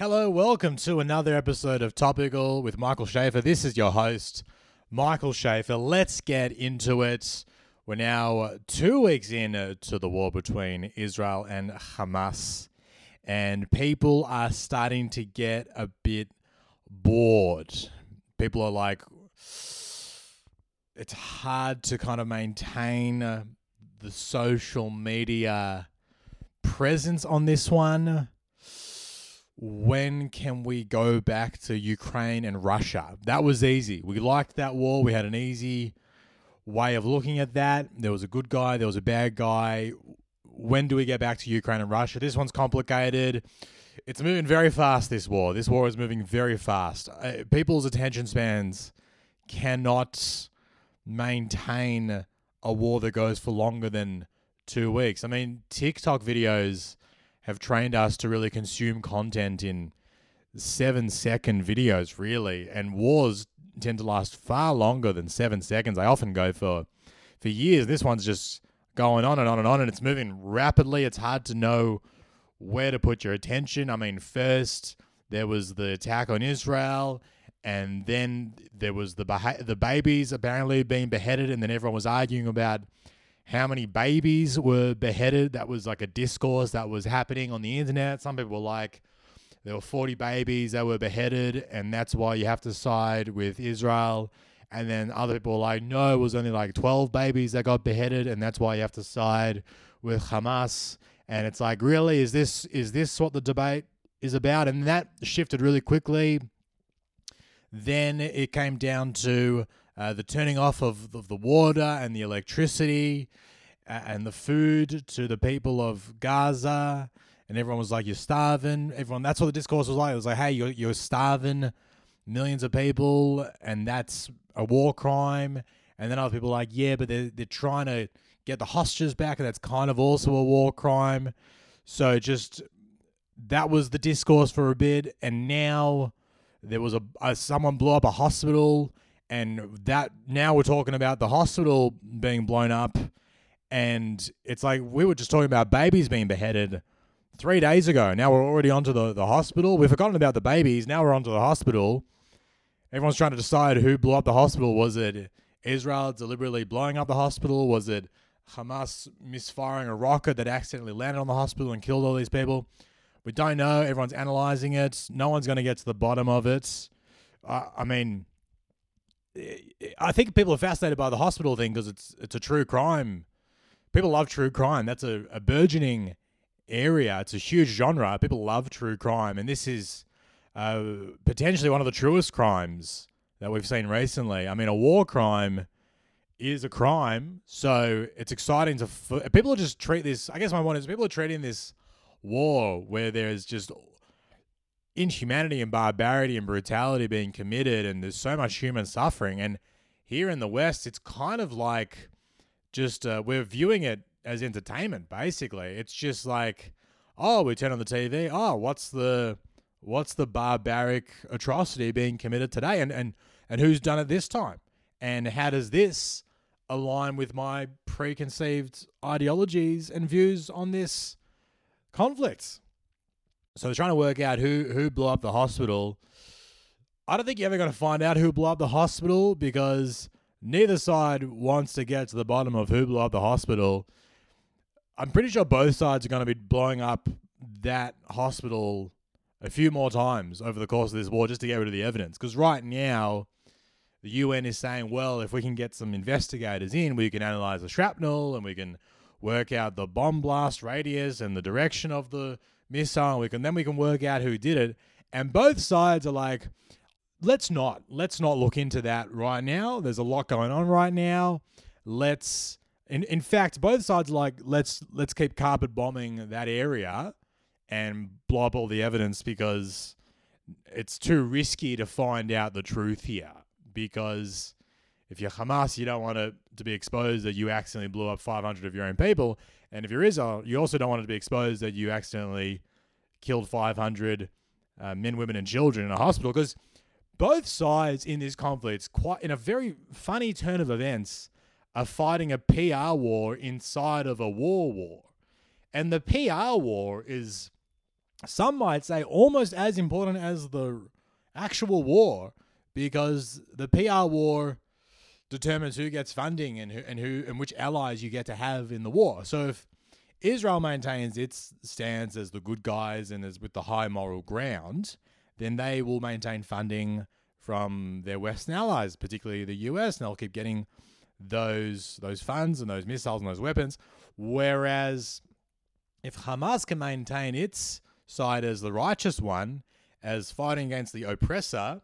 Hello, welcome to another episode of Topical with Michael Shafar. This is your host, Michael Shafar. Let's get into it. We're now two weeks in to the war between Israel and Hamas, and people are starting to get a bit bored. People are like, it's hard to kind of maintain uh, the social media presence on this one when can we go back to Ukraine and Russia? That was easy. We liked that war. We had an easy way of looking at that. There was a good guy, there was a bad guy. When do we get back to Ukraine and Russia? This one's complicated. It's moving very fast, this war. This war is moving very fast. Uh, people's attention spans cannot maintain a war that goes for longer than two weeks. I mean, TikTok videos have trained us to really consume content in seven second videos, really. And wars tend to last far longer than seven seconds. I often go for for years. This one's just going on and on and on, and it's moving rapidly. It's hard to know where to put your attention. I mean, first there was the attack on Israel, and then there was the beha- the babies apparently being beheaded, and then everyone was arguing about how many babies were beheaded. That was like a discourse that was happening on the internet. Some people were like, there were 40 babies that were beheaded, and that's why you have to side with Israel. And then other people were like, no, it was only like 12 babies that got beheaded, and that's why you have to side with Hamas. And it's like, really, is this is this what the debate is about? And that shifted really quickly. Then it came down to uh, the turning off of, of the water and the electricity and the food to the people of Gaza. And everyone was like, You're starving. Everyone, that's what the discourse was like. It was like, Hey, you're, you're starving millions of people, and that's a war crime. And then other people like, Yeah, but they're, they're trying to get the hostages back, and that's kind of also a war crime. So just that was the discourse for a bit. And now there was a, a someone blew up a hospital and that now we're talking about the hospital being blown up and it's like we were just talking about babies being beheaded three days ago. Now we're already onto the, the hospital. We've forgotten about the babies. Now we're onto the hospital. Everyone's trying to decide who blew up the hospital. Was it israel deliberately blowing up the hospital? Was it hamas misfiring a rocket that accidentally landed on the hospital and killed all these people? We don't know. Everyone's analyzing it. No one's going to get to the bottom of it. Uh, i mean I think people are fascinated by the hospital thing because it's it's a true crime. People love true crime. That's a, a burgeoning area. It's a huge genre. People love true crime, and this is uh, potentially one of the truest crimes that we've seen recently. I mean, a war crime is a crime, so it's exciting to f- people just treat this. I guess my point is people are treating this war where there's just inhumanity and barbarity and brutality being committed and there's so much human suffering. And here in the west it's kind of like just uh, we're viewing it as entertainment basically. It's just like oh we turn on the tv oh what's the what's the barbaric atrocity being committed today? And and and who's done it this time? And how does this align with my preconceived ideologies and views on this conflict so they're trying to work out who who blew up the hospital. I don't think you're ever going to find out who blew up the hospital because neither side wants to get to the bottom of who blew up the hospital. I'm pretty sure both sides are going to be blowing up that hospital a few more times over the course of this war just to get rid of the evidence. Because right now, the UN is saying, well, if we can get some investigators in, we can analyze the shrapnel and we can work out the bomb blast radius and the direction of the missile. We and then we can work out who did it. And both sides are like, let's not let's not look into that right now. There's a lot going on right now. Let's in in fact, both sides are like let's let's keep carpet bombing that area and blow up all the evidence because it's too risky to find out the truth here. Because if you're Hamas, you don't want to, to be exposed that you accidentally blew up 500 of your own people. And if you're Israel, you also don't want it to be exposed that you accidentally killed 500 uh, men, women, and children in a hospital. Because both sides in this conflict, quite in a very funny turn of events, are fighting a PR war inside of a war war. And the PR war is some might say almost as important as the actual war because the PR war determines who gets funding and who and who and which allies you get to have in the war. So if Israel maintains its stance as the good guys and as with the high moral ground, then they will maintain funding from their Western allies, particularly the US, and they'll keep getting those those funds and those missiles and those weapons. Whereas if Hamas can maintain its side as the righteous one, as fighting against the oppressor,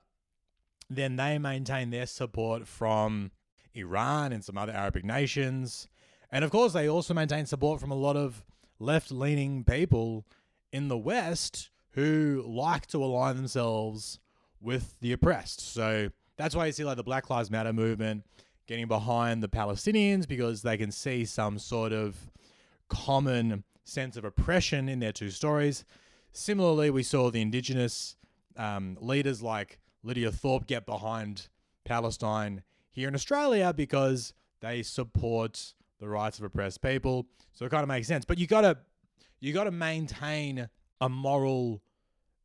then they maintain their support from Iran and some other Arabic nations. And of course, they also maintain support from a lot of left leaning people in the West who like to align themselves with the oppressed. So that's why you see like the Black Lives Matter movement getting behind the Palestinians because they can see some sort of common sense of oppression in their two stories. Similarly, we saw the indigenous um, leaders like Lydia Thorpe get behind Palestine here in Australia because they support the rights of oppressed people. So it kind of makes sense. But you gotta you gotta maintain a moral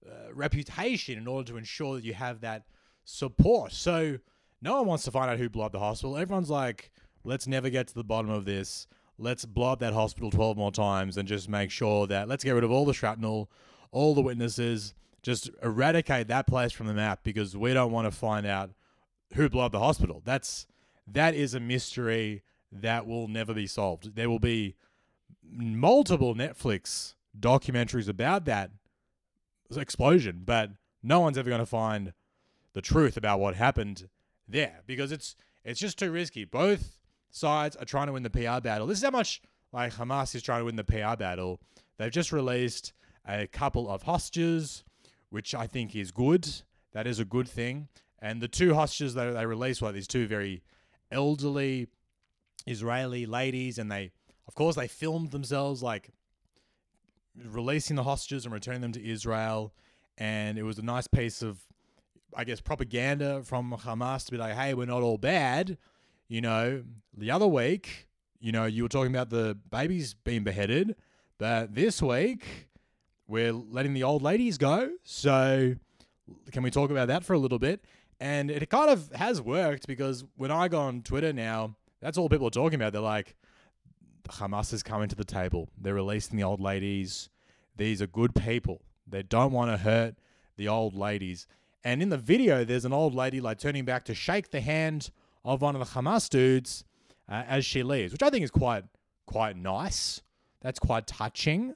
uh, reputation in order to ensure that you have that support. So no one wants to find out who blew up the hospital. Everyone's like, let's never get to the bottom of this. Let's blow up that hospital 12 more times and just make sure that let's get rid of all the shrapnel, all the witnesses, just eradicate that place from the map because we don't want to find out who blew up the hospital. That's that is a mystery that will never be solved. There will be multiple Netflix documentaries about that explosion, but no one's ever going to find the truth about what happened there because it's it's just too risky. Both sides are trying to win the PR battle. This is how much like Hamas is trying to win the PR battle. They've just released a couple of hostages, which I think is good. That is a good thing. And the two hostages that they released were these two very elderly Israeli ladies, and they, of course, they filmed themselves like releasing the hostages and returning them to Israel. And it was a nice piece of, I guess, propaganda from Hamas to be like, hey, we're not all bad. You know, the other week, you know, you were talking about the babies being beheaded, but this week, we're letting the old ladies go. So, can we talk about that for a little bit? And it kind of has worked because when I go on Twitter now, that's all people are talking about. They're like, Hamas is coming to the table. They're releasing the old ladies. These are good people. They don't want to hurt the old ladies. And in the video, there's an old lady like turning back to shake the hand of one of the Hamas dudes uh, as she leaves, which I think is quite quite nice. That's quite touching.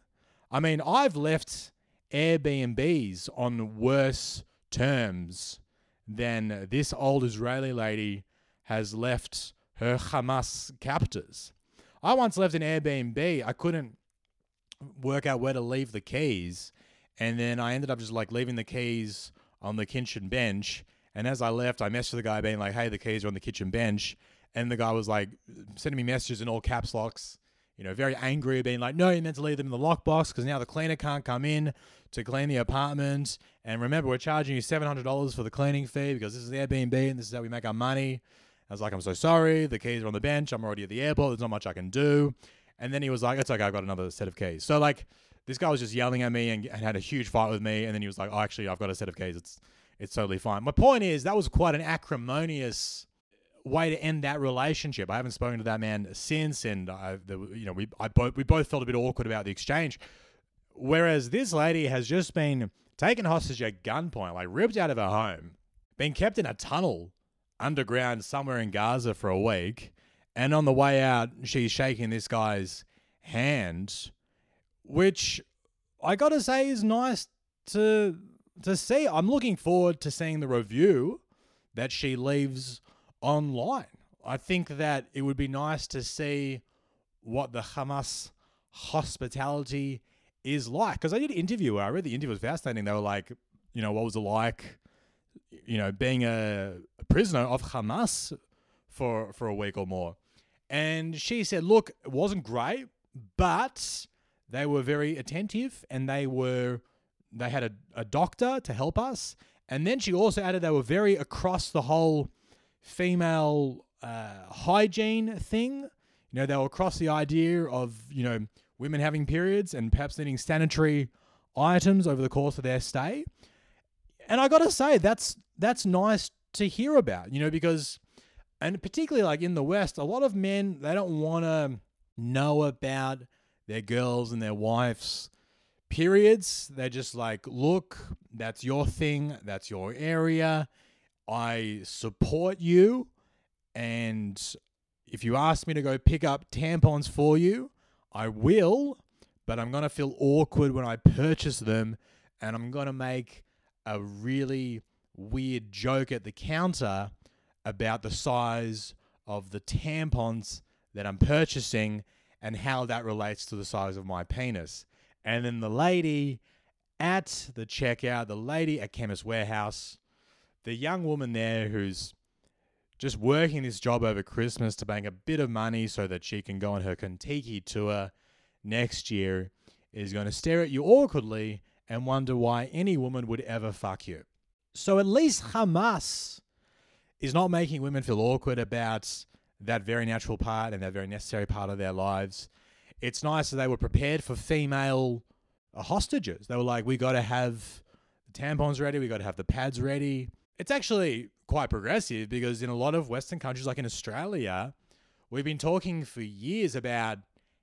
I mean, I've left Airbnbs on worse terms than this old Israeli lady has left her Hamas captors. I once left an Airbnb. I couldn't work out where to leave the keys. And then I ended up just like leaving the keys on the kitchen bench. And as I left, I messaged the guy being like, hey, the keys are on the kitchen bench. And the guy was like sending me messages in all caps locks, you know, very angry, being like, no, you meant to leave them in the lockbox because now the cleaner can't come in to clean the apartment. And remember, we're charging you $700 for the cleaning fee because this is the Airbnb and this is how we make our money. I was like, I'm so sorry. The keys are on the bench. I'm already at the airport. There's not much I can do. And then he was like, it's okay. I've got another set of keys. So like this guy was just yelling at me and, and had a huge fight with me. And then he was like, oh, actually, I've got a set of keys. It's, it's totally fine. My point is that was quite an acrimonious way to end that relationship. I haven't spoken to that man since, and I, the, you know, we I both we both felt a bit awkward about the exchange. Whereas this lady has just been taken hostage at gunpoint, like ripped out of her home, been kept in a tunnel underground somewhere in Gaza for a week, and on the way out, she's shaking this guy's hand, which I gotta say is nice to to see. I'm looking forward to seeing the review that she leaves online. I think that it would be nice to see what the Hamas hospitality is like. Because I did interview. I read the interview it was fascinating. They were like, you know, what was it like, you know, being a, a prisoner of Hamas for for a week or more. And she said, look, it wasn't great, but they were very attentive and they were they had a, a doctor to help us. And then she also added they were very across the whole female uh, hygiene thing. You know, they were across the idea of, you know, women having periods and perhaps needing sanitary items over the course of their stay. And I got to say that's that's nice to hear about, you know, because and particularly like in the West, a lot of men they don't want to know about their girls and their wives periods. They're just like, look, that's your thing, that's your area. I support you. And if you ask me to go pick up tampons for you, I will, but I'm going to feel awkward when I purchase them. And I'm going to make a really weird joke at the counter about the size of the tampons that I'm purchasing and how that relates to the size of my penis. And then the lady at the checkout, the lady at Chemist Warehouse, the young woman there who's just working this job over Christmas to make a bit of money so that she can go on her Contiki tour next year is going to stare at you awkwardly and wonder why any woman would ever fuck you. So at least Hamas is not making women feel awkward about that very natural part and that very necessary part of their lives. It's nice that they were prepared for female hostages. They were like, we got to have the tampons ready, we got to have the pads ready. It's actually quite progressive because in a lot of Western countries, like in Australia, we've been talking for years about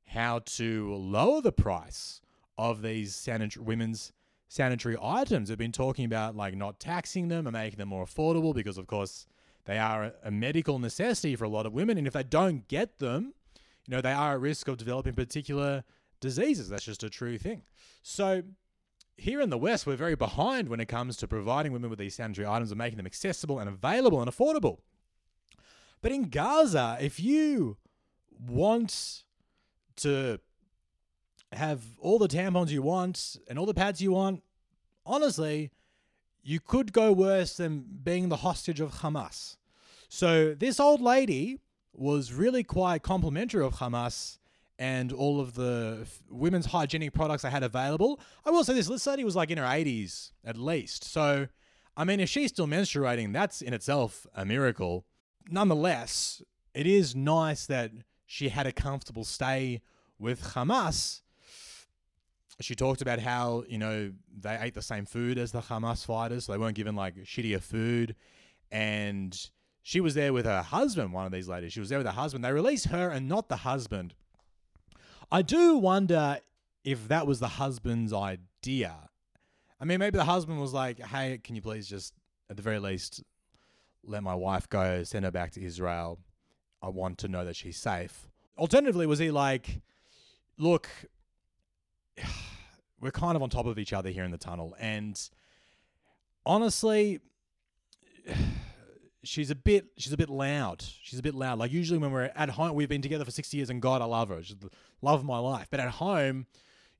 how to lower the price of these women's sanitary items. We've been talking about like not taxing them and making them more affordable because, of course, they are a medical necessity for a lot of women. And if they don't get them, you know, they are at risk of developing particular diseases. That's just a true thing. So here in the West, we're very behind when it comes to providing women with these sanitary items and making them accessible and available and affordable. But in Gaza, if you want to have all the tampons you want and all the pads you want, honestly, you could go worse than being the hostage of Hamas. So this old lady was really quite complimentary of Hamas and all of the f- women's hygienic products I had available. I will say this: this lady was like in her 80s at least. So, I mean, if she's still menstruating, that's in itself a miracle. Nonetheless, it is nice that she had a comfortable stay with Hamas she talked about how you know they ate the same food as the Hamas fighters, so they weren't given like shittier food, and she was there with her husband. One of these ladies, she was there with her husband. They released her and not the husband. I do wonder if that was the husband's idea. I mean, maybe the husband was like, "Hey, can you please just, at the very least, let my wife go, send her back to Israel. I want to know that she's safe." Alternatively, was he like, "Look." we're kind of on top of each other here in the tunnel. And honestly, she's a bit she's a bit loud. She's a bit loud. Like usually when we're at home, we've been together for six years, and God, I love her. She's the love of my life. But at home,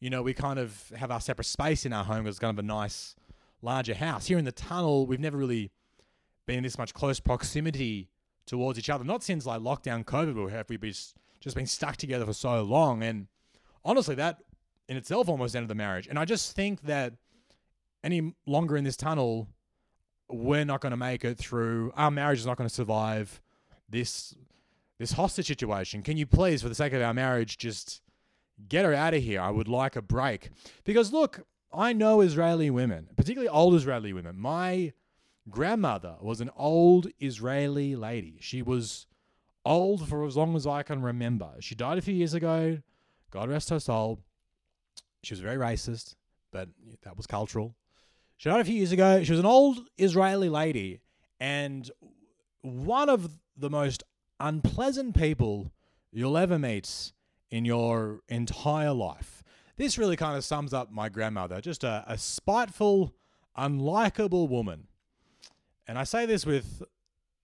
you know, we kind of have our separate space in our home because it's kind of a nice, larger house. Here in the tunnel, we've never really been in this much close proximity towards each other. Not since like lockdown, COVID, where have we just just been stuck together for so long. And honestly, that in itself almost ended the marriage. And I just think that any longer in this tunnel, we're not going to make it through. Our marriage is not going to survive this this hostage situation. Can you please, for the sake of our marriage, just get her out of here? I would like a break. Because look, I know Israeli women, particularly old Israeli women. My grandmother was an old Israeli lady. She was old for as long as I can remember. She died a few years ago. God rest her soul. She was very racist, but that was cultural. She died a few years ago. She was an old Israeli lady and one of the most unpleasant people you'll ever meet in your entire life. This really kind of sums up my grandmother, just a, a spiteful, unlikable woman. And I say this with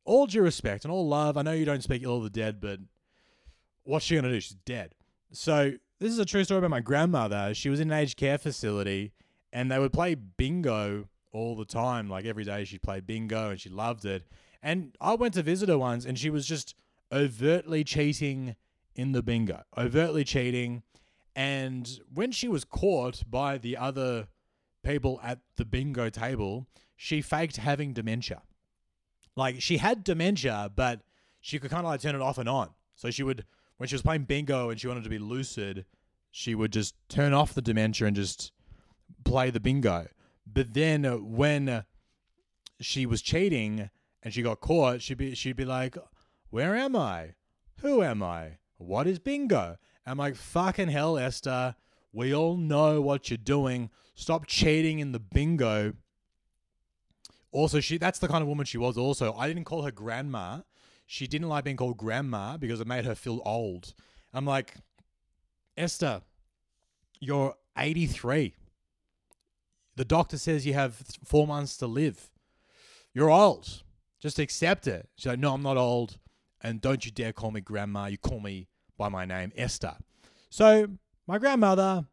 all due respect and all love. I know you don't speak ill of the dead, but what's she going to do? She's dead. So this is a true story about my grandmother. She was in an aged care facility and they would play bingo all the time. Like every day she'd play bingo and she loved it. And I went to visit her once and she was just overtly cheating in the bingo, overtly cheating. And when she was caught by the other people at the bingo table, she faked having dementia. Like she had dementia, but she could kind of like turn it off and on. So she would when she was playing bingo and she wanted to be lucid, she would just turn off the dementia and just play the bingo. But then uh, when uh, she was cheating and she got caught, she'd be she'd be like, "Where am I? Who am I? What is bingo?" I'm like, "Fucking hell, Esther. We all know what you're doing. Stop cheating in the bingo." Also, she that's the kind of woman she was. Also, I didn't call her grandma. She didn't like being called grandma because it made her feel old. I'm like, Esther, you're 83. The doctor says you have four months to live. You're old. Just accept it. She's like, no, I'm not old. And don't you dare call me grandma. You call me by my name, Esther. So, my grandmother,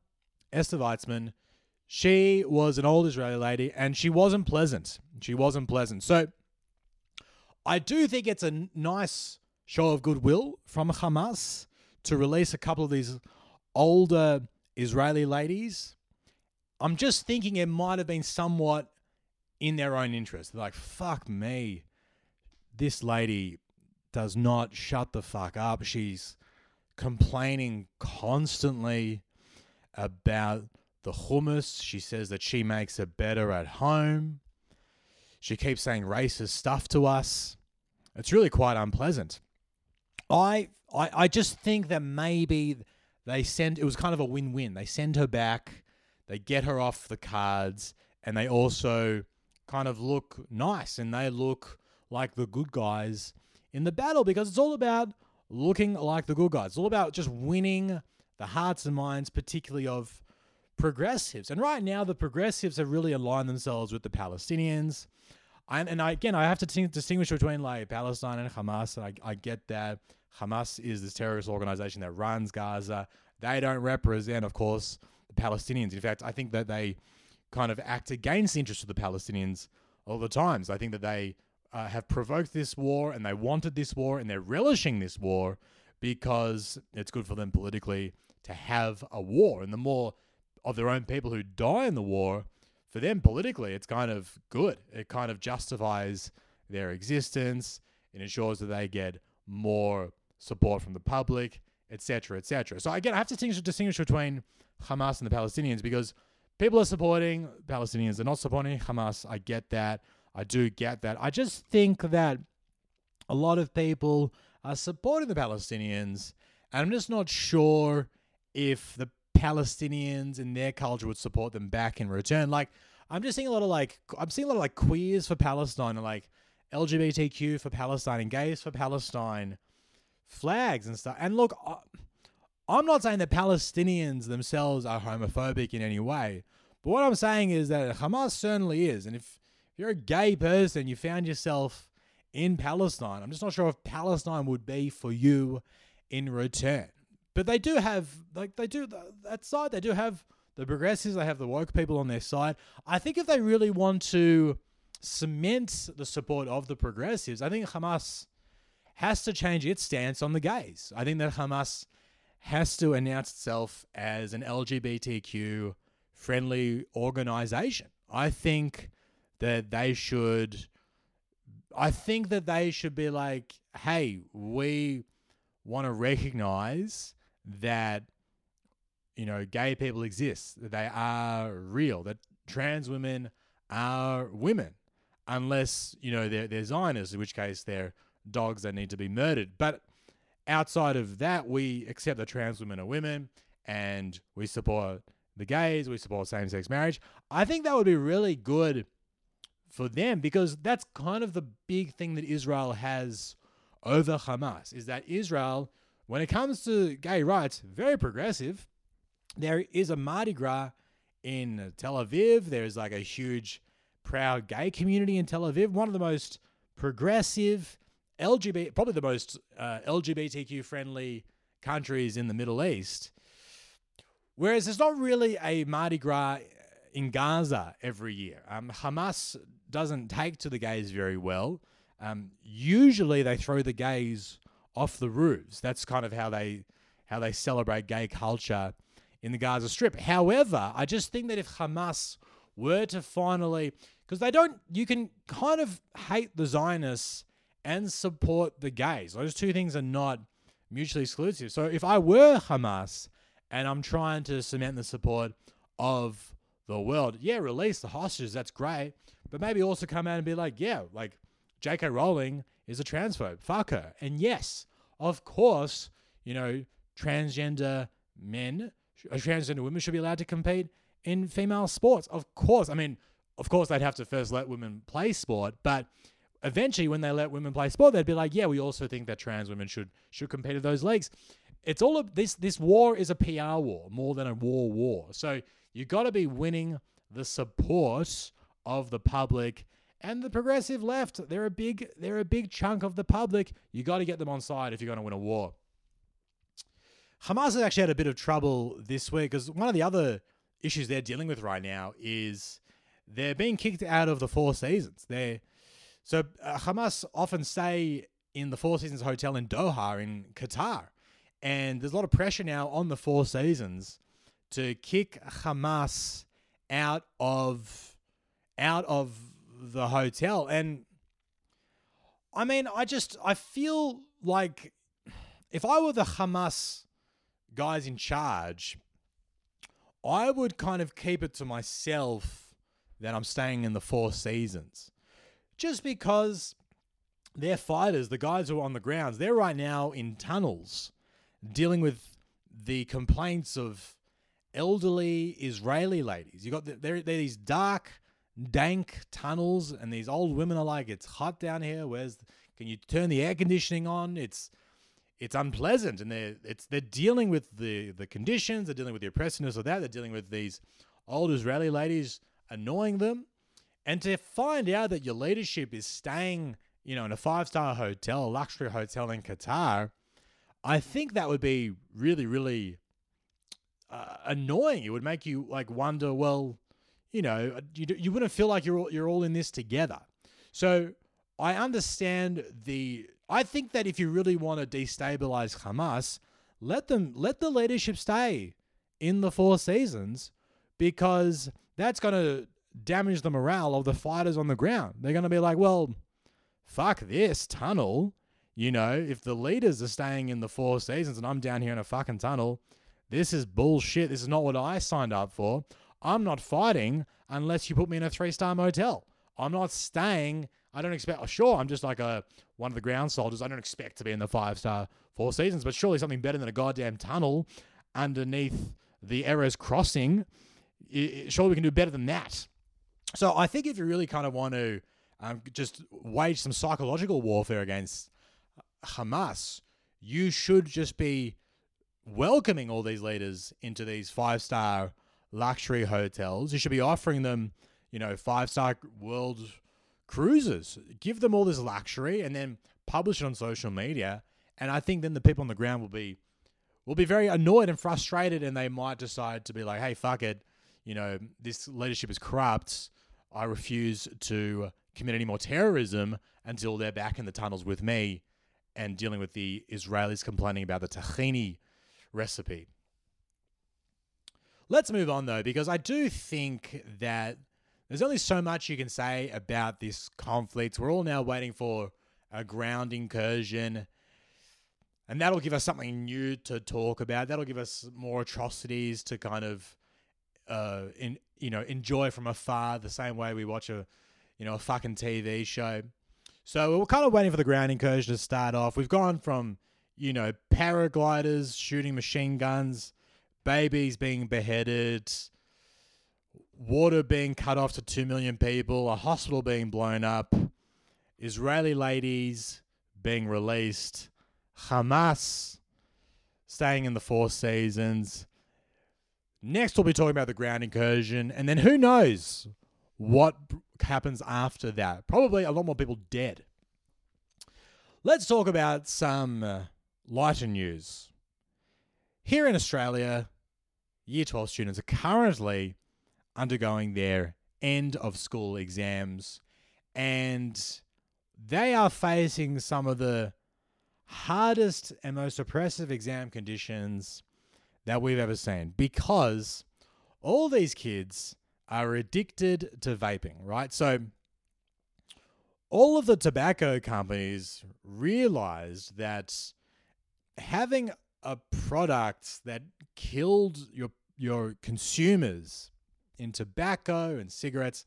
Esther Weitzman, she was an old Israeli lady and she wasn't pleasant. She wasn't pleasant. So, I do think it's a nice show of goodwill from Hamas to release a couple of these older Israeli ladies. I'm just thinking it might have been somewhat in their own interest. They're like, fuck me. This lady does not shut the fuck up. She's complaining constantly about the hummus. She says that she makes it better at home. She keeps saying racist stuff to us. It's really quite unpleasant. I I, I just think that maybe they send it was kind of a win-win. They send her back, they get her off the cards, and they also kind of look nice and they look like the good guys in the battle because it's all about looking like the good guys. It's all about just winning the hearts and minds, particularly of progressives. And right now, the progressives have really aligned themselves with the Palestinians. And, and I, again, I have to t- distinguish between like Palestine and Hamas. And I, I get that Hamas is this terrorist organization that runs Gaza. They don't represent, of course, the Palestinians. In fact, I think that they kind of act against the interests of the Palestinians all the times. I think that they uh, have provoked this war and they wanted this war and they're relishing this war because it's good for them politically to have a war. And the more of their own people who die in the war, for them politically, it's kind of good. It kind of justifies their existence. It ensures that they get more support from the public, etc., etc. So again, I have to distinguish, distinguish between Hamas and the Palestinians because people are supporting Palestinians, they're not supporting Hamas. I get that. I do get that. I just think that a lot of people are supporting the Palestinians, and I'm just not sure if the Palestinians and their culture would support them back in return. Like, I'm just seeing a lot of like, I'm seeing a lot of like queers for Palestine and like LGBTQ for Palestine and gays for Palestine flags and stuff. And look, uh, I'm not saying that Palestinians themselves are homophobic in any way, but what I'm saying is that Hamas certainly is. And if you're a gay person, you found yourself in Palestine, I'm just not sure if Palestine would be for you in return. But they do have, like, they do that side. They do have the progressives. They have the woke people on their side. I think if they really want to cement the support of the progressives, I think Hamas has to change its stance on the gays. I think that Hamas has to announce itself as an LGBTQ friendly organization. I think that they should I think that they should be like, "Hey, we want to recognize that you know, gay people exist, that they are real, that trans women are women, unless, you know, they're, they're Zionists, in which case they're dogs that need to be murdered. But outside of that, we accept that trans women are women and we support the gays, we support same sex marriage. I think that would be really good for them because that's kind of the big thing that Israel has over Hamas is that Israel, when it comes to gay rights, very progressive. There is a Mardi Gras in Tel Aviv. There's like a huge, proud gay community in Tel Aviv. One of the most progressive LGBT, probably the most uh, LGBTQ friendly countries in the Middle East. Whereas there's not really a Mardi Gras in Gaza every year. Um, Hamas doesn't take to the gays very well. Um, usually they throw the gays off the roofs. That's kind of how they how they celebrate gay culture in the Gaza Strip. However, I just think that if Hamas were to finally, because they don't, you can kind of hate the Zionists and support the gays. Those two things are not mutually exclusive. So if I were Hamas and I'm trying to cement the support of the world. Yeah, release the hostages. That's great. But maybe also come out and be like, yeah, like J.K. Rowling is a transphobe. Fuck her. And yes, of course, you know, transgender men, uh, transgender women should be allowed to compete in female sports. Of course. I mean, of course, they'd have to first let women play sport, but eventually, when they let women play sport, they'd be like, yeah, we also think that trans women should should compete at those leagues. It's all of this. This war is a PR war more than a war war. So you've got to be winning the support of the public and the progressive left. They're a big they're a big chunk of the public. You got to get them on side if you're going to win a war. Hamas has actually had a bit of trouble this week because one of the other issues they're dealing with right now is they're being kicked out of the Four Seasons. They're so uh, Hamas often stay in the Four Seasons hotel in Doha in Qatar, and there's a lot of pressure now on the Four Seasons to kick Hamas out of out of the hotel. And I mean I just I feel like if I were the Hamas guys in charge I would kind of keep it to myself that I'm staying in the Four Seasons just because they're fighters the guys who are on the grounds they're right now in tunnels dealing with the complaints of elderly Israeli ladies. You got the, they're, they're these dark, dank tunnels, and these old women are like, "It's hot down here. Where's? Can you turn the air conditioning on? It's it's unpleasant." And they're it's they're dealing with the the conditions. They're dealing with the oppressiveness of that. They're dealing with these old Israeli ladies annoying them, and to find out that your leadership is staying, you know, in a five star hotel, a luxury hotel in Qatar. I think that would be really, really uh, annoying. It would make you like wonder, well, you know, you, you wouldn't feel like you're all, you're all in this together. So I understand the. I think that if you really want to destabilize Hamas, let them let the leadership stay in the four seasons because that's going to damage the morale of the fighters on the ground. They're going to be like, well, fuck this tunnel. You know, if the leaders are staying in the four seasons and I'm down here in a fucking tunnel, this is bullshit. This is not what I signed up for. I'm not fighting unless you put me in a three star motel. I'm not staying. I don't expect. Oh, sure, I'm just like a one of the ground soldiers. I don't expect to be in the five star Four Seasons, but surely something better than a goddamn tunnel underneath the Erez crossing. Surely we can do better than that. So I think if you really kind of want to um, just wage some psychological warfare against Hamas, you should just be welcoming all these leaders into these five star luxury hotels. You should be offering them, you know, five star world cruises. Give them all this luxury and then publish it on social media. And I think then the people on the ground will be will be very annoyed and frustrated and they might decide to be like, hey, fuck it. You know, this leadership is corrupt. I refuse to commit any more terrorism until they're back in the tunnels with me and dealing with the Israelis complaining about the tahini recipe. Let's move on though, because I do think that there's only so much you can say about this conflict. We're all now waiting for a ground incursion, and that'll give us something new to talk about. That'll give us more atrocities to kind of, uh, in you know, enjoy from afar, the same way we watch a, you know, a fucking TV show. So we're kind of waiting for the ground incursion to start off. We've gone from you know, paragliders shooting machine guns, babies being beheaded, water being cut off to 2 million people, a hospital being blown up, Israeli ladies being released, Hamas staying in the four seasons. Next, we'll be talking about the ground incursion, and then who knows what happens after that? Probably a lot more people dead. Let's talk about some. Uh, lighter news. Here in Australia, Year 12 students are currently undergoing their end of school exams and they are facing some of the hardest and most oppressive exam conditions that we've ever seen because all these kids are addicted to vaping, right? So all of the tobacco companies realized that having a product that killed your your consumers in tobacco and cigarettes.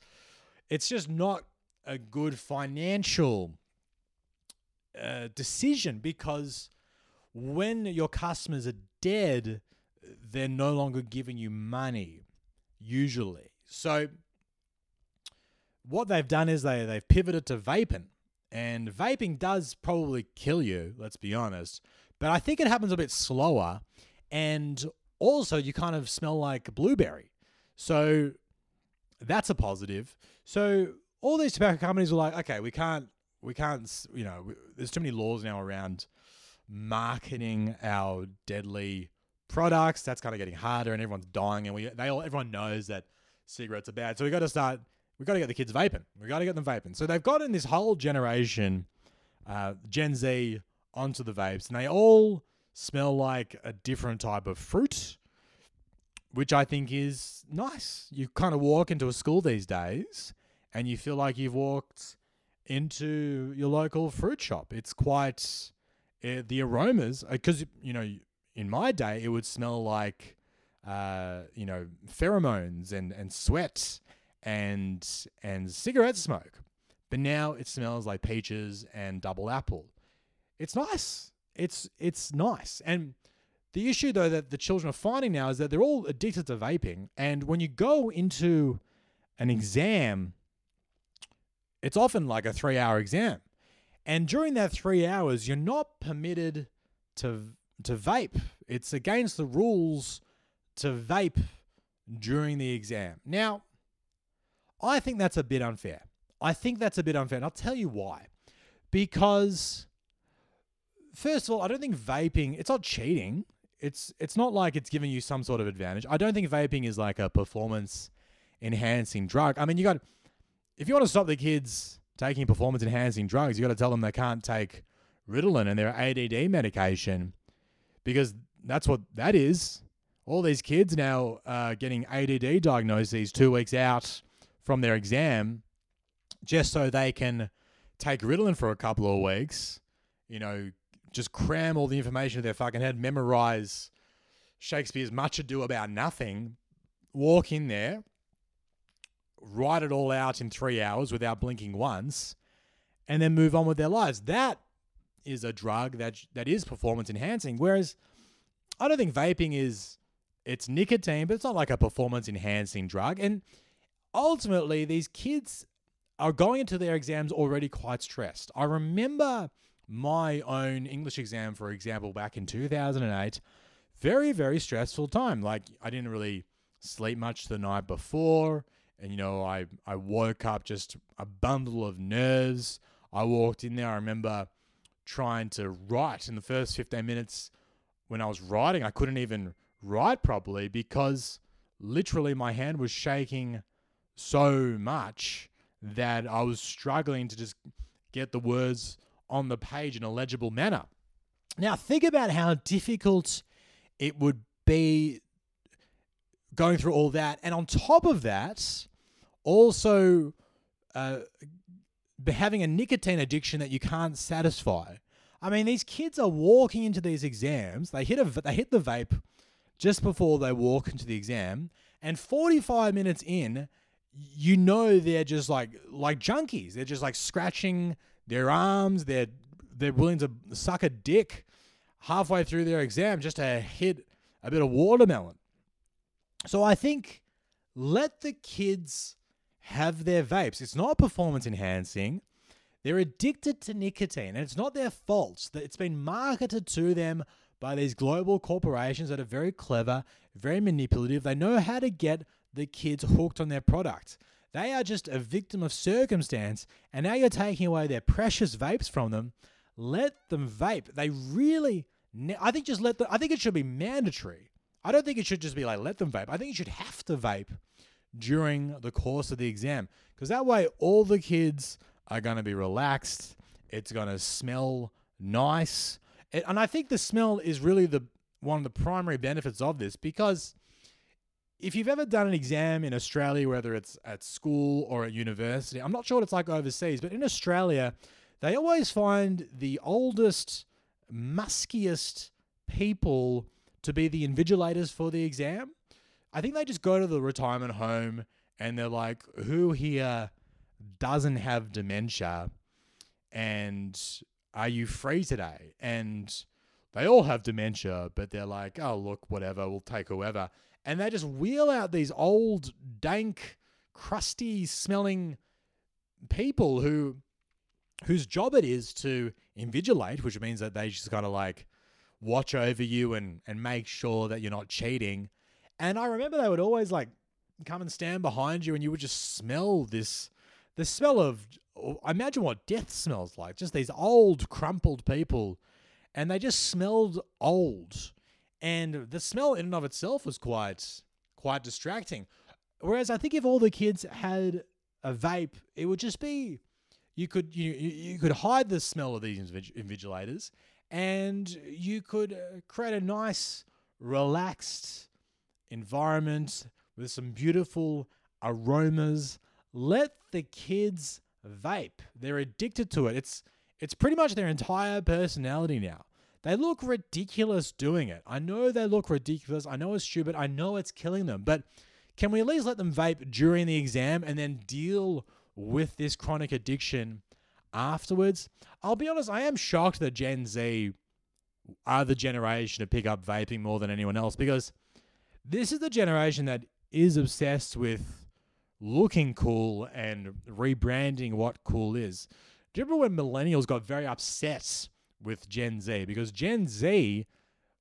It's just not a good financial uh, decision because when your customers are dead, they're no longer giving you money, usually. So, what they've done is they, they've pivoted to vaping. And vaping does probably kill you, let's be honest. But I think it happens a bit slower. And also, you kind of smell like blueberry. So, that's a positive. So, all these tobacco companies were like, okay, we can't, we can't, you know, we, there's too many laws now around marketing our deadly products. That's kind of getting harder, and everyone's dying, and we they all everyone knows that cigarettes are bad. So we got to start. We got to get the kids vaping. We got to get them vaping. So they've gotten this whole generation, uh, Gen Z, onto the vapes, and they all smell like a different type of fruit, which I think is nice. You kind of walk into a school these days, and you feel like you've walked into your local fruit shop. It's quite uh, the aromas because you know in my day it would smell like uh, you know pheromones and and sweat and and cigarette smoke. But now it smells like peaches and double apple. It's nice. It's it's nice. And the issue though that the children are finding now is that they're all addicted to vaping. And when you go into an exam it's often like a 3 hour exam. And during that 3 hours you're not permitted to to vape. It's against the rules to vape during the exam. Now, I think that's a bit unfair. I think that's a bit unfair. And I'll tell you why. Because first of all, I don't think vaping, it's not cheating. It's it's not like it's giving you some sort of advantage. I don't think vaping is like a performance enhancing drug. I mean, you got if you want to stop the kids taking performance enhancing drugs, you got to tell them they can't take Ritalin and their ADD medication because that's what that is. All these kids now uh, getting ADD diagnoses two weeks out from their exam just so they can take Ritalin for a couple of weeks, you know, just cram all the information in their fucking head, memorize Shakespeare's Much Ado About Nothing, walk in there, write it all out in three hours without blinking once, and then move on with their lives. That is a drug that that is performance enhancing. Whereas I don't think vaping is it's nicotine, but it's not like a performance enhancing drug. And ultimately, these kids are going into their exams already quite stressed. I remember my own English exam, for example, back in 2008. Very, very stressful time. Like, I didn't really sleep much the night before. And, you know, I, I woke up just a bundle of nerves. I walked in there. I remember trying to write in the first 15 minutes when I was writing, I couldn't even write properly because literally my hand was shaking so much that I was struggling to just get the words on the page in a legible manner. Now, think about how difficult it would be going through all that. And on top of that, also uh, having a nicotine addiction that you can't satisfy. I mean, these kids are walking into these exams. They hit a they hit the vape just before they walk into the exam, and 45 minutes in, you know they're just like like junkies. They're just like scratching their arms. They're they're willing to suck a dick halfway through their exam just to hit a bit of watermelon. So I think let the kids have their vapes. It's not performance enhancing. They're addicted to nicotine, and it's not their fault that it's been marketed to them by these global corporations that are very clever, very manipulative. They know how to get the kids hooked on their product. They are just a victim of circumstance, and now you're taking away their precious vapes from them. Let them vape. They really, I think, just let them. I think it should be mandatory. I don't think it should just be like let them vape. I think you should have to vape during the course of the exam because that way all the kids are going to be relaxed. It's going to smell nice. And I think the smell is really the one of the primary benefits of this because if you've ever done an exam in Australia, whether it's at school or at university, I'm not sure what it's like overseas, but in Australia, they always find the oldest, muskiest people to be the invigilators for the exam. I think they just go to the retirement home and they're like, who here doesn't have dementia? And are you free today? And they all have dementia, but they're like, oh, look, whatever, we'll take whoever. And they just wheel out these old, dank, crusty smelling people who whose job it is to invigilate, which means that they just kind of like watch over you and and make sure that you're not cheating. And I remember they would always like come and stand behind you, and you would just smell this the smell of I imagine what death smells like. Just these old, crumpled people, and they just smelled old. And the smell in and of itself was quite quite distracting. Whereas I think if all the kids had a vape, it would just be you could you you could hide the smell of these invigilators, and you could uh, create a nice, relaxed environment with some beautiful aromas. Let the kids vape. They're addicted to it. It's it's pretty much their entire personality now. They look ridiculous doing it. I know they look ridiculous. I know it's stupid. I know it's killing them. But can we at least let them vape during the exam and then deal with this chronic addiction afterwards? I'll be honest, I am shocked that Gen Z are the generation to pick up vaping more than anyone else because this is the generation that is obsessed with looking cool and rebranding what cool is. Do you remember when millennials got very upset with Gen Z? Because Gen Z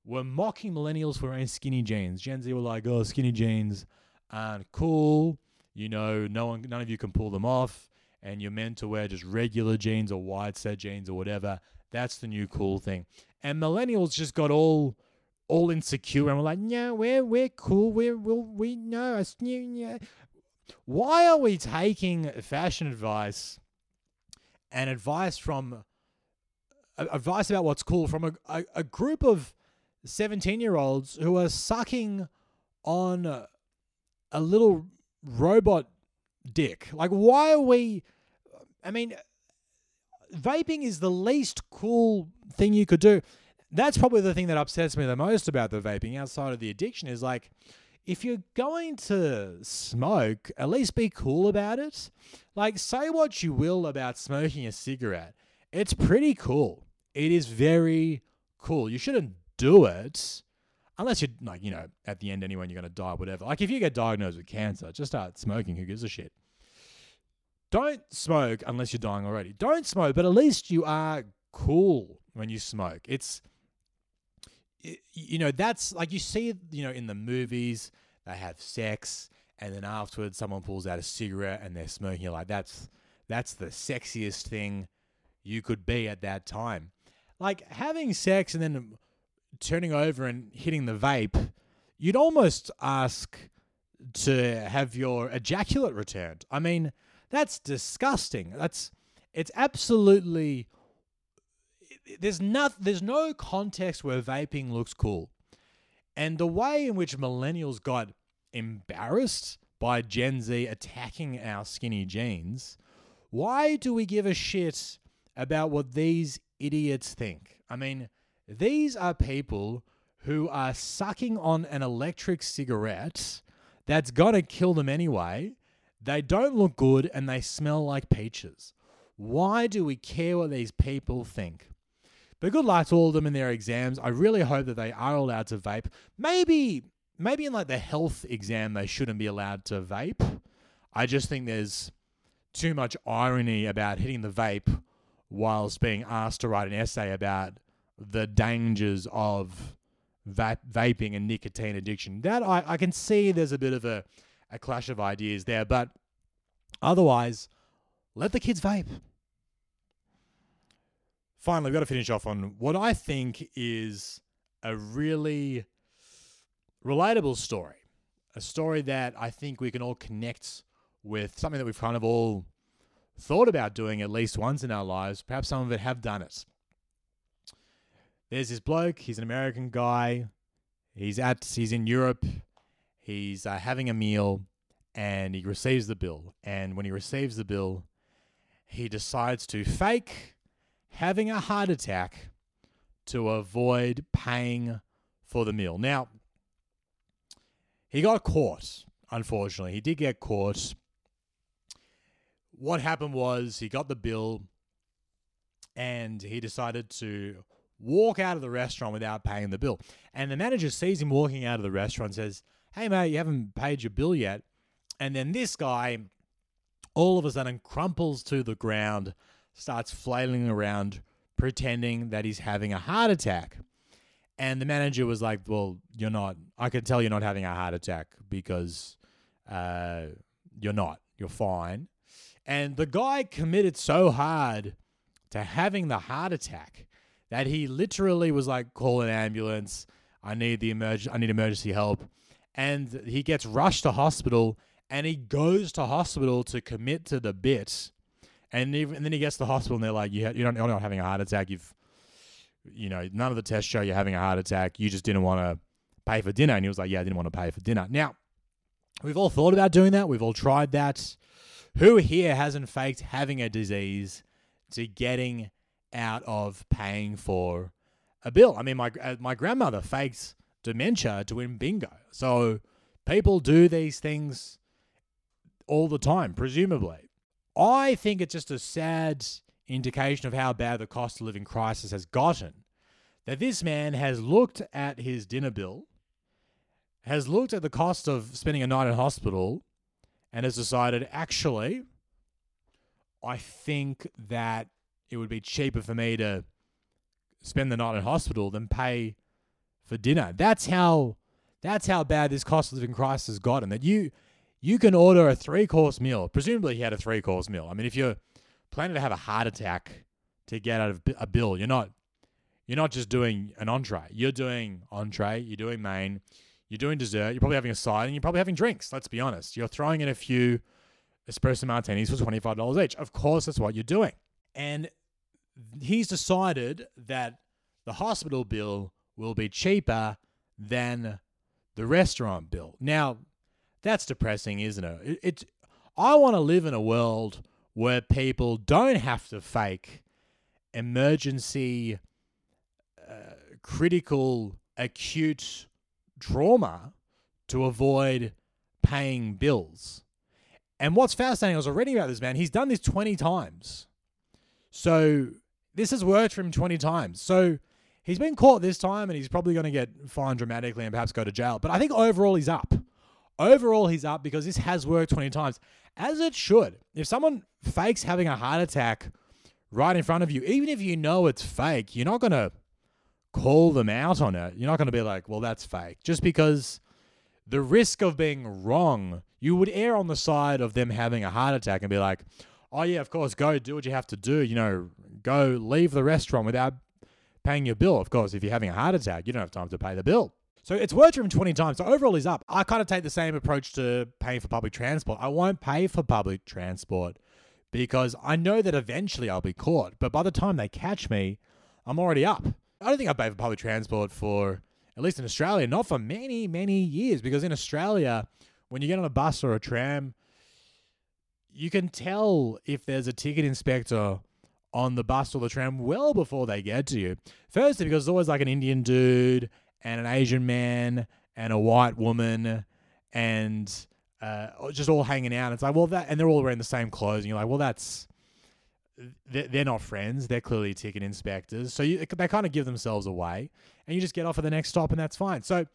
were mocking millennials for wearing skinny jeans. Gen Z were like, oh, skinny jeans aren't cool. You know, no one, none of you can pull them off, and you're meant to wear just regular jeans or wide set jeans or whatever. That's the new cool thing. And millennials just got all all insecure and we're like, no, we're we're cool. We're we'll, we know. Yeah. Why are we taking fashion advice and advice from advice about what's cool from a, a, a group of 17 year olds who are sucking on a, a little robot dick? Like, why are we? I mean, vaping is the least cool thing you could do. That's probably the thing that upsets me the most about the vaping outside of the addiction is like if you're going to smoke, at least be cool about it. Like, say what you will about smoking a cigarette. It's pretty cool. It is very cool. You shouldn't do it unless you're, like, you know, at the end, anyway, you're going to die, whatever. Like, if you get diagnosed with cancer, just start smoking. Who gives a shit? Don't smoke unless you're dying already. Don't smoke, but at least you are cool when you smoke. It's you know, that's like you see, you know, in the movies, they have sex, and then afterwards, someone pulls out a cigarette and they're smoking. You're like, that's that's the sexiest thing you could be at that time. Like having sex and then turning over and hitting the vape, you'd almost ask to have your ejaculate returned. I mean, that's disgusting. That's it's absolutely there's not there's no context where vaping looks cool. And the way in which millennials got embarrassed by Gen Z attacking our skinny jeans, why do we give a shit about what these idiots think? I mean, these are people who are sucking on an electric cigarette that's gonna kill them anyway. They don't look good and they smell like peaches. Why do we care what these people think? But good luck to all of them in their exams. I really hope that they are allowed to vape. Maybe, maybe in like the health exam, they shouldn't be allowed to vape. I just think there's too much irony about hitting the vape whilst being asked to write an essay about the dangers of va- vaping and nicotine addiction. That I, I can see there's a bit of a, a clash of ideas there, but otherwise, let the kids vape finally, we've got to finish off on what I think is a really relatable story. A story that I think we can all connect with, something that we've kind of all thought about doing at least once in our lives. Perhaps some of it have done it. There's this bloke, he's an American guy. He's at he's in Europe. He's uh, having a meal and he receives the bill. And when he receives the bill, he decides to fake having a heart attack to avoid paying for the meal. Now, he got caught, unfortunately. He did get caught. What happened was he got the bill and he decided to walk out of the restaurant without paying the bill. And the manager sees him walking out of the restaurant and says, Hey, mate, you haven't paid your bill yet. And then this guy all of a sudden crumples to the ground, starts flailing around, pretending that he's having a heart attack. And the manager was like, Well, you're not, I can tell you're not having a heart attack because uh, you're not, you're fine. And the guy committed so hard to having the heart attack that he literally was like, call an ambulance. I need the emerg- I need emergency help. And he gets rushed to hospital and he goes to hospital to commit to the bit. And, even, and then he gets to the hospital and they're like, you, ha- you don't, you're not having a heart attack. You've, you know, none of the tests show you're having a heart attack. You just didn't want to pay for dinner. And he was like, yeah, I didn't want to pay for dinner. Now, we've all thought about doing that. We've all tried that. Who here hasn't faked having a disease to getting out of paying for a bill. I mean, my uh, my grandmother faked dementia to win bingo. So people do these things all the time, presumably. I think it's just a sad indication of how bad the cost of living crisis has gotten. That this man has looked at his dinner bill, has looked at the cost of spending a night in hospital, and has decided actually, I think that it would be cheaper for me to spend the night in hospital than pay for dinner. That's how that's how bad this cost of living crisis has gotten. That you you can order a three course meal. Presumably, he had a three course meal. I mean, if you're planning to have a heart attack to get out of a bill, you're not you're not just doing an entree. You're doing entree. You're doing main. You're doing dessert. You're probably having a side, and you're probably having drinks. Let's be honest. You're throwing in a few espresso martinis for twenty five dollars each. Of course, that's what you're doing. And he's decided that the hospital bill will be cheaper than the restaurant bill. Now, that's depressing, isn't it? it, it I want to live in a world where people don't have to fake emergency, uh, critical, acute trauma to avoid paying bills. And what's fascinating, I was reading about this man, he's done this 20 times. So this has worked for him 20 times. So he's been caught this time and he's probably going to get fined dramatically and perhaps go to jail. But I think overall he's up. Overall he's up because this has worked 20 times, as it should. If someone fakes having a heart attack right in front of you, even if you know it's fake, you're not going to call them out on it. You're not going to be like, well, that's fake. Just because the risk of being wrong, you would err on the side of them having a heart attack and be like, oh yeah, of course, go do what you have to do. You know, go leave the restaurant without paying your bill. Of course, if you're having a heart attack, you don't have time to pay the bill. So it's worth him 20 times. So overall, he's up. I kind of take the same approach to paying for public transport. I won't pay for public transport because I know that eventually I'll be caught. But by the time they catch me, I'm already up. I don't think I pay for public transport for, at least in Australia, not for many, many years. Because in Australia, when you get on a bus or a tram, you can tell if there's a ticket inspector on the bus or the tram well before they get to you. Firstly, because it's always like an Indian dude and an Asian man and a white woman and uh, just all hanging out. It's like, well, that, and they're all wearing the same clothes. And you're like, well, that's, they're not friends. They're clearly ticket inspectors. So you, they kind of give themselves away and you just get off at the next stop and that's fine. So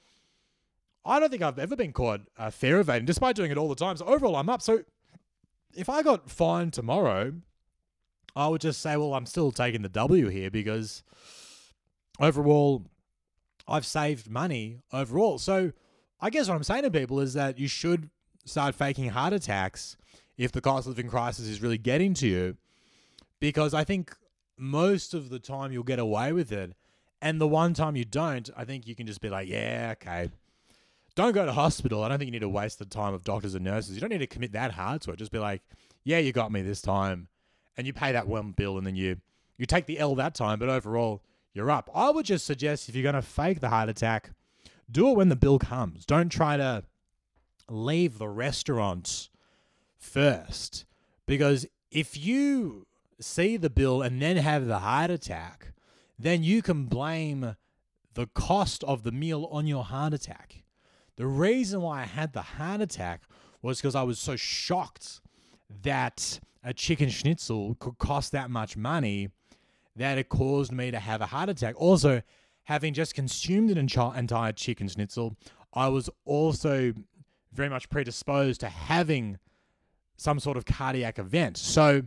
I don't think I've ever been caught uh, fare evading despite doing it all the time. So overall, I'm up. So if I got fined tomorrow, I would just say, well, I'm still taking the W here because overall, I've saved money overall. So I guess what I'm saying to people is that you should start faking heart attacks if the cost of living crisis is really getting to you because I think most of the time you'll get away with it. And the one time you don't, I think you can just be like, yeah, okay. Don't go to hospital. I don't think you need to waste the time of doctors and nurses. You don't need to commit that hard to it. Just be like, yeah, you got me this time. And you pay that one bill and then you you take the L that time, but overall, you're up. I would just suggest if you're going to fake the heart attack, do it when the bill comes. Don't try to leave the restaurant first because if you see the bill and then have the heart attack, then you can blame the cost of the meal on your heart attack. The reason why I had the heart attack was because I was so shocked that a chicken schnitzel could cost that much money that it caused me to have a heart attack. Also, having just consumed an entire chicken schnitzel, I was also very much predisposed to having some sort of cardiac event. So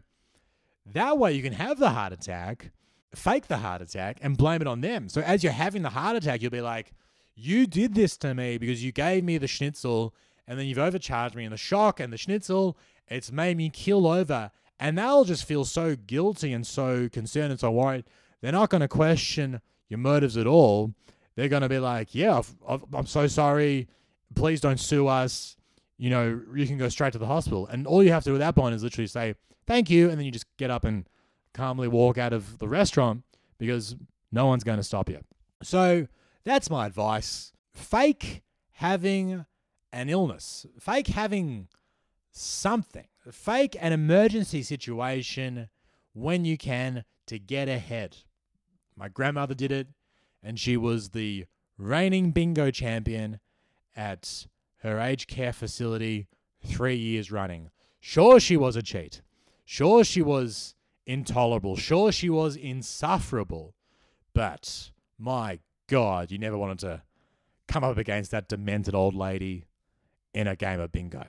that way you can have the heart attack, fake the heart attack, and blame it on them. So as you're having the heart attack, you'll be like, you did this to me because you gave me the schnitzel and then you've overcharged me in the shock and the schnitzel. It's made me kill over. And they'll just feel so guilty and so concerned and so worried. They're not going to question your motives at all. They're going to be like, yeah, i am so sorry. Please don't sue us. You know, you can go straight to the hospital. And all you have to do at that point is literally say, thank you. And then you just get up and calmly walk out of the restaurant because no one's going to stop you. So that's my advice. Fake having an illness, fake having something, fake an emergency situation when you can to get ahead. My grandmother did it, and she was the reigning bingo champion at her aged care facility three years running. Sure, she was a cheat. Sure, she was intolerable. Sure, she was insufferable. But my God, you never wanted to come up against that demented old lady in a game of bingo.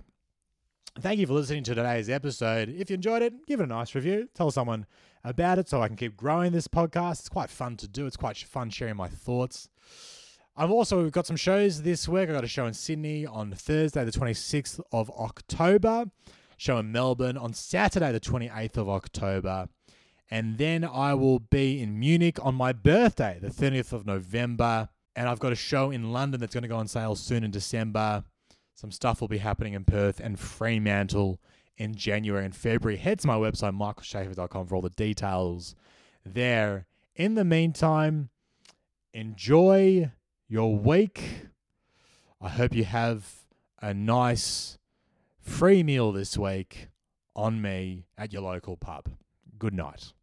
Thank you for listening to today's episode. If you enjoyed it, give it a nice review. Tell someone about it so I can keep growing this podcast. It's quite fun to do. It's quite fun sharing my thoughts. I've also got some shows this week. I got a show in Sydney on Thursday, the 26th of October. Show in Melbourne on Saturday, the 28th of October. And then I will be in Munich on my birthday, the 30th of November. And I've got a show in London that's going to go on sale soon in December. Some stuff will be happening in Perth and Fremantle in January and February. Head to my website, michaelshafar.com, for all the details there. In the meantime, enjoy your week. I hope you have a nice free meal this week on me at your local pub. Good night.